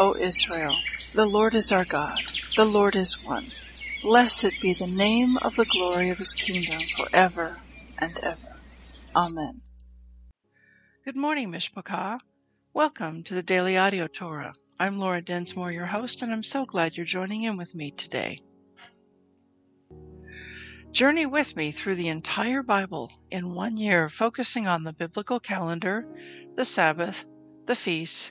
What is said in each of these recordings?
O Israel, the Lord is our God, the Lord is one. Blessed be the name of the glory of his kingdom forever and ever. Amen. Good morning, Mishpachah. Welcome to the Daily Audio Torah. I'm Laura Densmore, your host, and I'm so glad you're joining in with me today. Journey with me through the entire Bible in one year, focusing on the biblical calendar, the Sabbath, the feasts,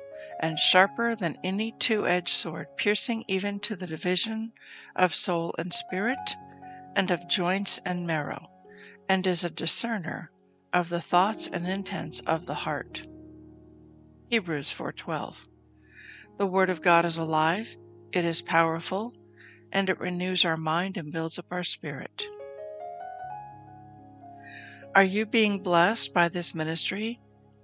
and sharper than any two-edged sword, piercing even to the division of soul and spirit, and of joints and marrow, and is a discerner of the thoughts and intents of the heart. Hebrews 4:12. The word of God is alive, it is powerful, and it renews our mind and builds up our spirit. Are you being blessed by this ministry?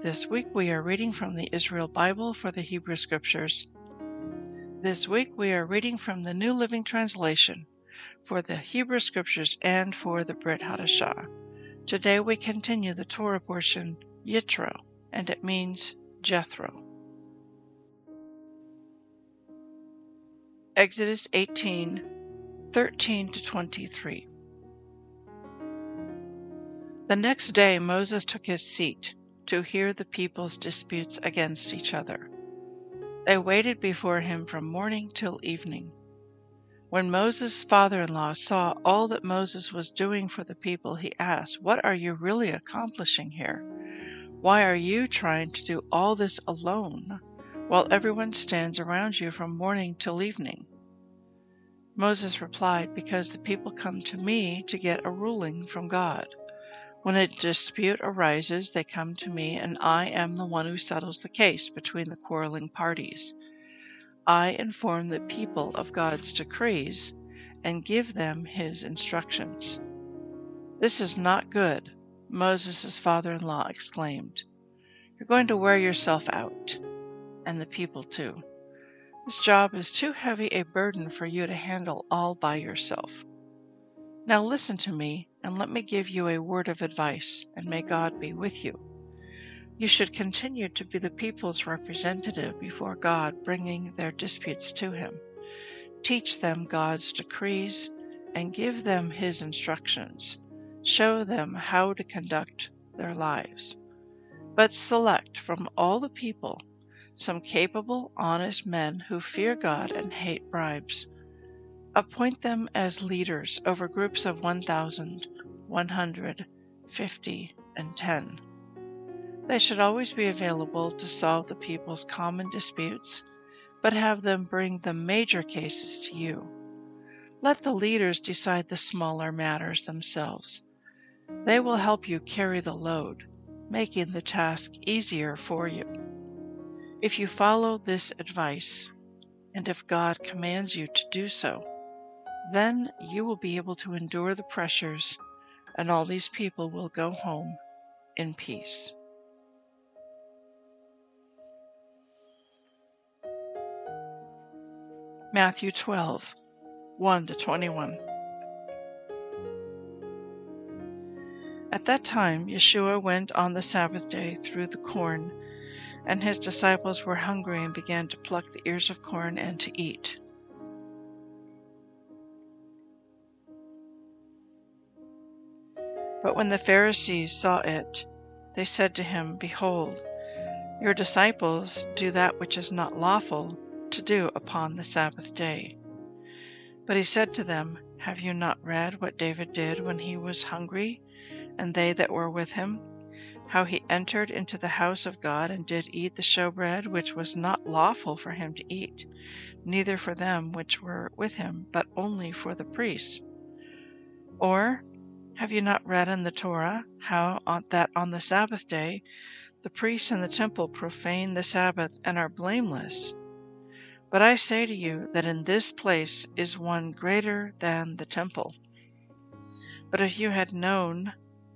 This week we are reading from the Israel Bible for the Hebrew Scriptures. This week we are reading from the New Living Translation for the Hebrew Scriptures and for the Brit Hadashah. Today we continue the Torah portion, Yitro, and it means Jethro. Exodus 18 13 to 23. The next day Moses took his seat to hear the people's disputes against each other. They waited before him from morning till evening. When Moses' father in law saw all that Moses was doing for the people, he asked, What are you really accomplishing here? Why are you trying to do all this alone, while everyone stands around you from morning till evening? Moses replied, Because the people come to me to get a ruling from God. When a dispute arises, they come to me, and I am the one who settles the case between the quarreling parties. I inform the people of God's decrees and give them his instructions. This is not good, Moses' father in law exclaimed. You're going to wear yourself out, and the people too. This job is too heavy a burden for you to handle all by yourself. Now listen to me and let me give you a word of advice, and may God be with you. You should continue to be the people's representative before God, bringing their disputes to Him. Teach them God's decrees and give them His instructions. Show them how to conduct their lives. But select from all the people some capable, honest men who fear God and hate bribes. Appoint them as leaders over groups of 1,000, 100, 50, and 10. They should always be available to solve the people's common disputes, but have them bring the major cases to you. Let the leaders decide the smaller matters themselves. They will help you carry the load, making the task easier for you. If you follow this advice, and if God commands you to do so, then you will be able to endure the pressures, and all these people will go home in peace. Matthew 12, 1 to 21. At that time, Yeshua went on the Sabbath day through the corn, and his disciples were hungry and began to pluck the ears of corn and to eat. But when the Pharisees saw it, they said to him, Behold, your disciples do that which is not lawful to do upon the Sabbath day. But he said to them, Have you not read what David did when he was hungry, and they that were with him? How he entered into the house of God and did eat the showbread which was not lawful for him to eat, neither for them which were with him, but only for the priests. Or have you not read in the Torah how on, that on the Sabbath day the priests in the temple profane the Sabbath and are blameless? But I say to you that in this place is one greater than the temple. But if you had known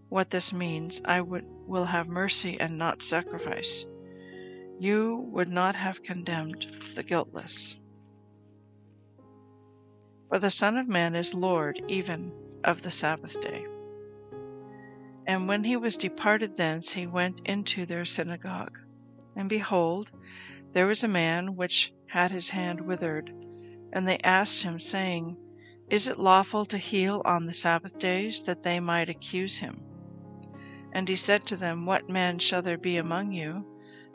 what this means, I would, will have mercy and not sacrifice, you would not have condemned the guiltless. For the Son of Man is Lord even of the Sabbath day. And when he was departed thence, he went into their synagogue. And behold, there was a man which had his hand withered. And they asked him, saying, Is it lawful to heal on the Sabbath days? That they might accuse him. And he said to them, What man shall there be among you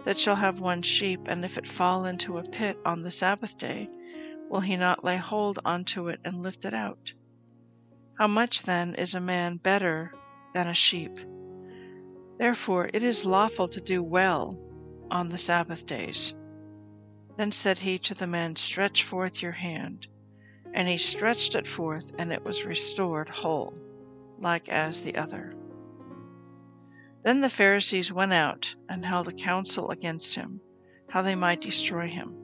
that shall have one sheep, and if it fall into a pit on the Sabbath day, will he not lay hold onto it and lift it out? How much then is a man better than a sheep? Therefore it is lawful to do well on the Sabbath days. Then said he to the man, Stretch forth your hand. And he stretched it forth, and it was restored whole, like as the other. Then the Pharisees went out and held a council against him, how they might destroy him.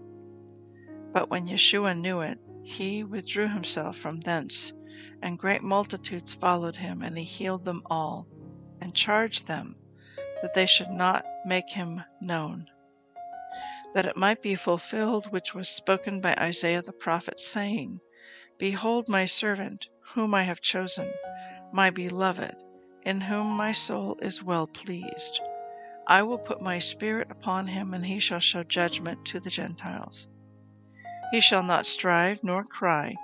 But when Yeshua knew it, he withdrew himself from thence, and great multitudes followed him, and he healed them all, and charged them that they should not make him known that it might be fulfilled which was spoken by Isaiah the prophet, saying, Behold my servant, whom I have chosen, my beloved, in whom my soul is well pleased. I will put my spirit upon him, and he shall show judgment to the Gentiles. He shall not strive nor cry,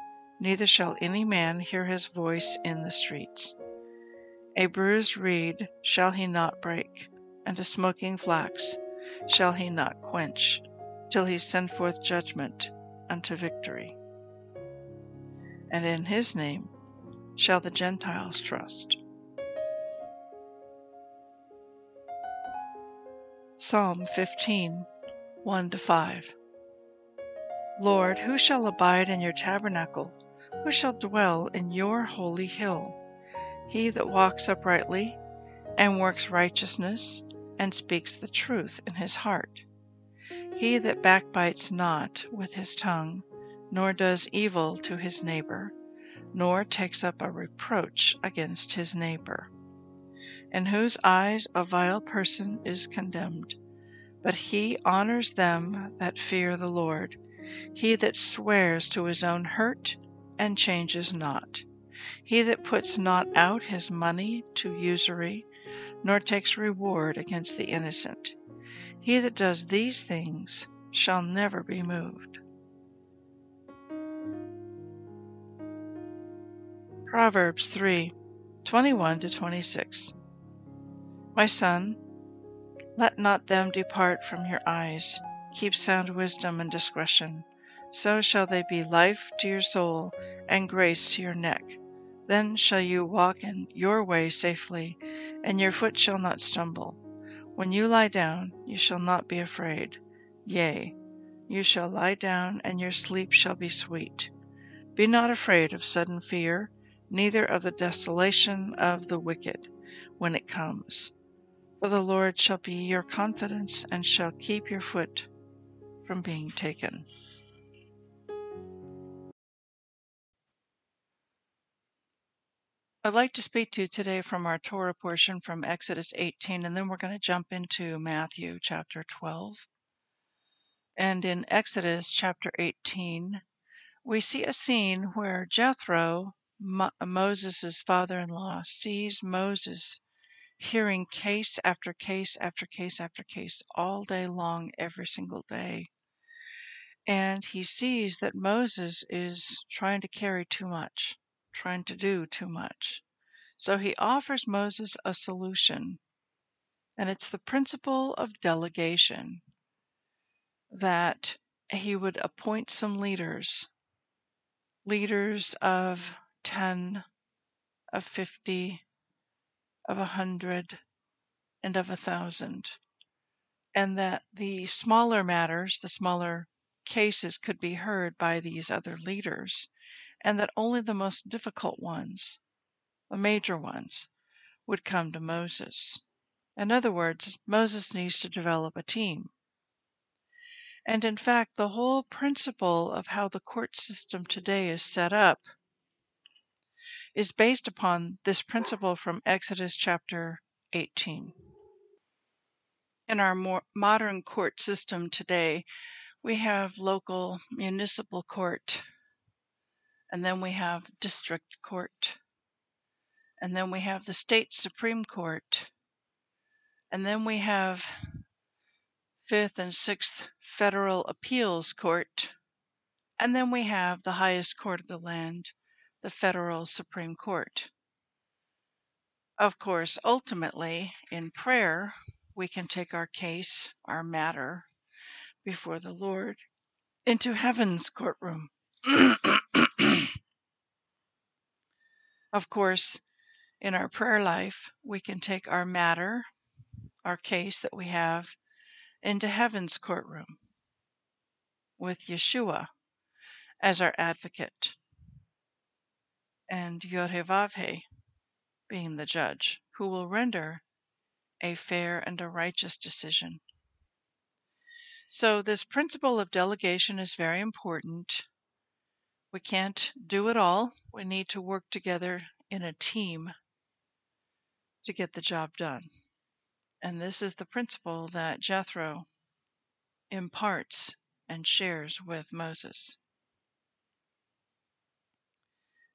neither shall any man hear his voice in the streets. A bruised reed shall he not break, and a smoking flax shall he not quench, till he send forth judgment unto victory. And in his name shall the Gentiles trust. Psalm 15 1 5 Lord, who shall abide in your tabernacle? Who shall dwell in your holy hill? He that walks uprightly and works righteousness and speaks the truth in his heart. He that backbites not with his tongue, nor does evil to his neighbor, nor takes up a reproach against his neighbor, in whose eyes a vile person is condemned. But he honors them that fear the Lord. He that swears to his own hurt and changes not. He that puts not out his money to usury, nor takes reward against the innocent. He that does these things shall never be moved. Proverbs 3 21 to 26. My son, let not them depart from your eyes. Keep sound wisdom and discretion. So shall they be life to your soul and grace to your neck. Then shall you walk in your way safely, and your foot shall not stumble. When you lie down, you shall not be afraid. Yea, you shall lie down, and your sleep shall be sweet. Be not afraid of sudden fear, neither of the desolation of the wicked when it comes. For the Lord shall be your confidence, and shall keep your foot from being taken. I'd like to speak to you today from our Torah portion from Exodus 18, and then we're going to jump into Matthew chapter 12. And in Exodus chapter 18, we see a scene where Jethro, Mo- Moses' father in law, sees Moses hearing case after case after case after case all day long, every single day. And he sees that Moses is trying to carry too much, trying to do too much. So he offers Moses a solution, and it's the principle of delegation that he would appoint some leaders, leaders of 10, of 50, of a 100, and of a 1,000, and that the smaller matters, the smaller cases could be heard by these other leaders, and that only the most difficult ones, the major ones, would come to Moses. In other words, Moses needs to develop a team. And in fact, the whole principle of how the court system today is set up is based upon this principle from Exodus chapter 18. In our more modern court system today, we have local municipal court, and then we have district court, and then we have the state supreme court, and then we have Fifth and Sixth Federal Appeals Court, and then we have the highest court of the land, the Federal Supreme Court. Of course, ultimately, in prayer, we can take our case, our matter, before the Lord into heaven's courtroom. of course, in our prayer life, we can take our matter, our case that we have, into heaven's courtroom with Yeshua as our advocate and Yorevavhe being the judge who will render a fair and a righteous decision. So, this principle of delegation is very important. We can't do it all. We need to work together in a team to get the job done. And this is the principle that Jethro imparts and shares with Moses.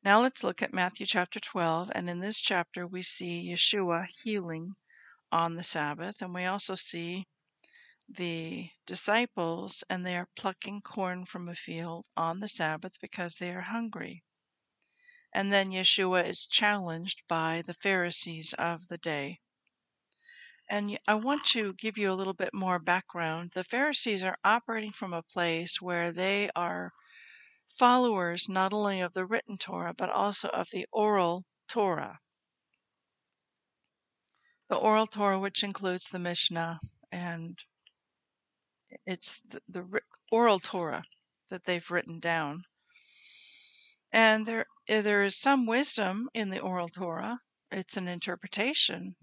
Now let's look at Matthew chapter 12. And in this chapter, we see Yeshua healing on the Sabbath. And we also see the disciples, and they are plucking corn from a field on the Sabbath because they are hungry. And then Yeshua is challenged by the Pharisees of the day. And I want to give you a little bit more background. The Pharisees are operating from a place where they are followers not only of the written Torah, but also of the oral Torah. The oral Torah, which includes the Mishnah, and it's the, the oral Torah that they've written down. And there, there is some wisdom in the oral Torah. It's an interpretation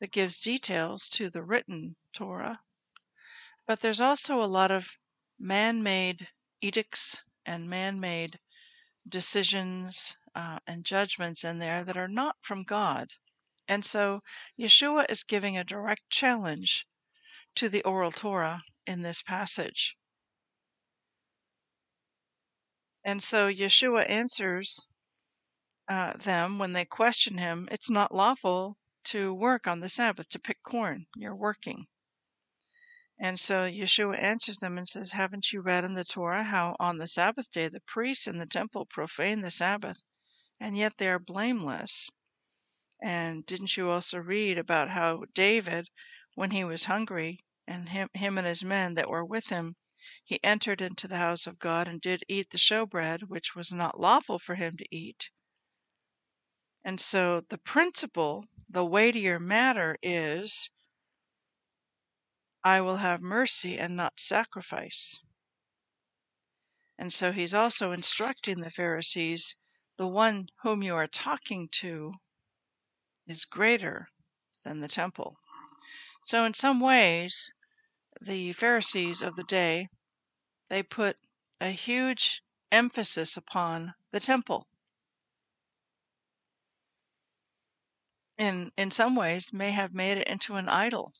that gives details to the written Torah. But there's also a lot of man made edicts and man made decisions uh, and judgments in there that are not from God. And so Yeshua is giving a direct challenge to the oral Torah in this passage. And so Yeshua answers uh, them when they question him it's not lawful to work on the Sabbath, to pick corn. You're working. And so Yeshua answers them and says, Haven't you read in the Torah how on the Sabbath day the priests in the temple profane the Sabbath, and yet they are blameless? And didn't you also read about how David, when he was hungry, and him, him and his men that were with him, he entered into the house of God and did eat the showbread, which was not lawful for him to eat? And so the principle the weightier matter is I will have mercy and not sacrifice. And so he's also instructing the Pharisees the one whom you are talking to is greater than the temple. So, in some ways, the Pharisees of the day they put a huge emphasis upon the temple. in in some ways may have made it into an idol.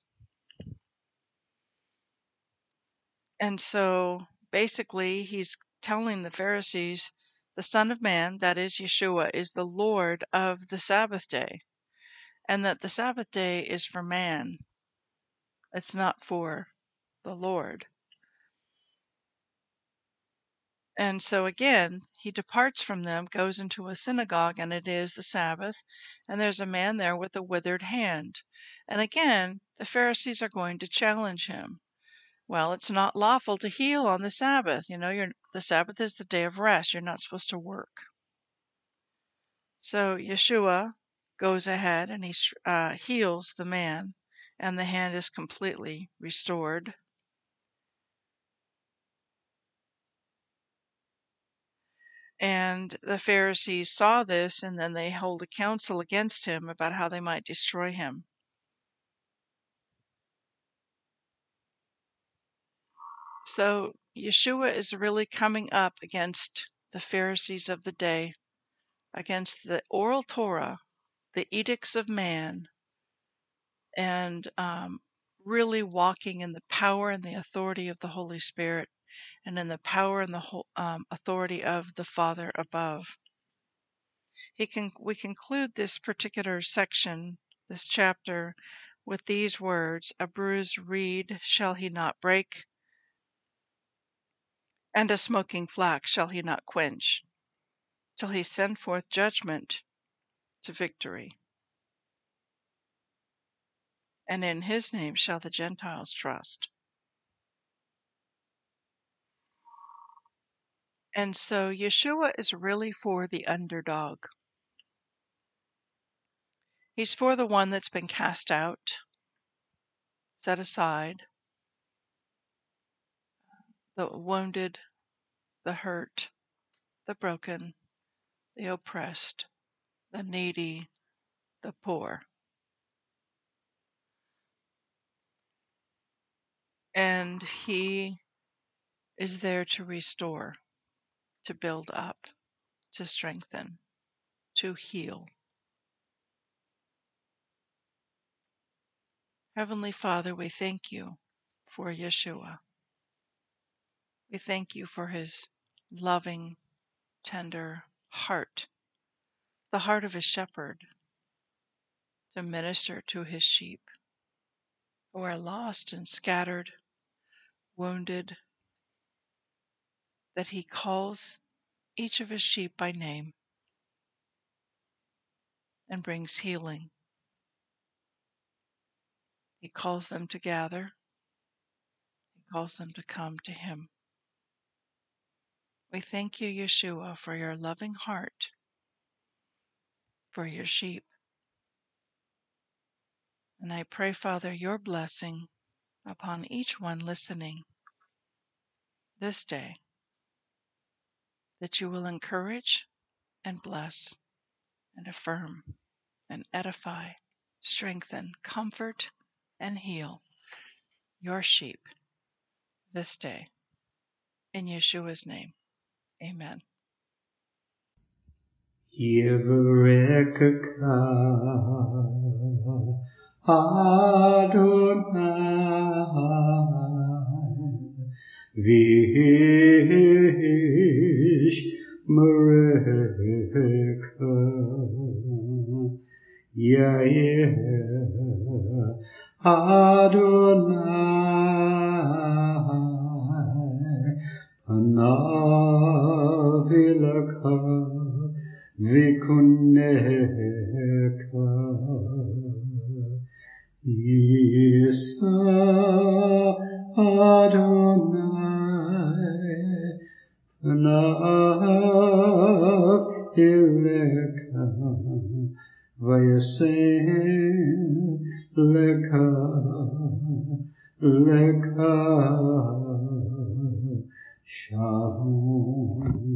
And so basically he's telling the Pharisees, the Son of Man, that is Yeshua, is the Lord of the Sabbath day, and that the Sabbath day is for man. It's not for the Lord. And so again, he departs from them, goes into a synagogue, and it is the Sabbath, and there's a man there with a withered hand. And again, the Pharisees are going to challenge him. Well, it's not lawful to heal on the Sabbath. You know, the Sabbath is the day of rest. You're not supposed to work. So Yeshua goes ahead and he uh, heals the man, and the hand is completely restored. And the Pharisees saw this, and then they hold a council against him about how they might destroy him. So Yeshua is really coming up against the Pharisees of the day, against the oral Torah, the edicts of man, and um, really walking in the power and the authority of the Holy Spirit and in the power and the um, authority of the Father above. He can, we conclude this particular section, this chapter, with these words A bruised reed shall he not break, and a smoking flax shall he not quench, till he send forth judgment to victory. And in his name shall the Gentiles trust. And so Yeshua is really for the underdog. He's for the one that's been cast out, set aside, the wounded, the hurt, the broken, the oppressed, the needy, the poor. And he is there to restore to build up, to strengthen, to heal. Heavenly Father, we thank you for Yeshua. We thank you for his loving, tender heart, the heart of a shepherd, to minister to his sheep who are lost and scattered, wounded, that he calls each of his sheep by name and brings healing. He calls them to gather. He calls them to come to him. We thank you, Yeshua, for your loving heart for your sheep. And I pray, Father, your blessing upon each one listening this day that you will encourage and bless and affirm and edify, strengthen, comfort, and heal your sheep this day. In Yeshua's name, amen. Adonai Vish Mareka Yair Adonai Panavilaka Vikuneka Isa Adonai Panav Ileka Vayasen Leka Leka Shalom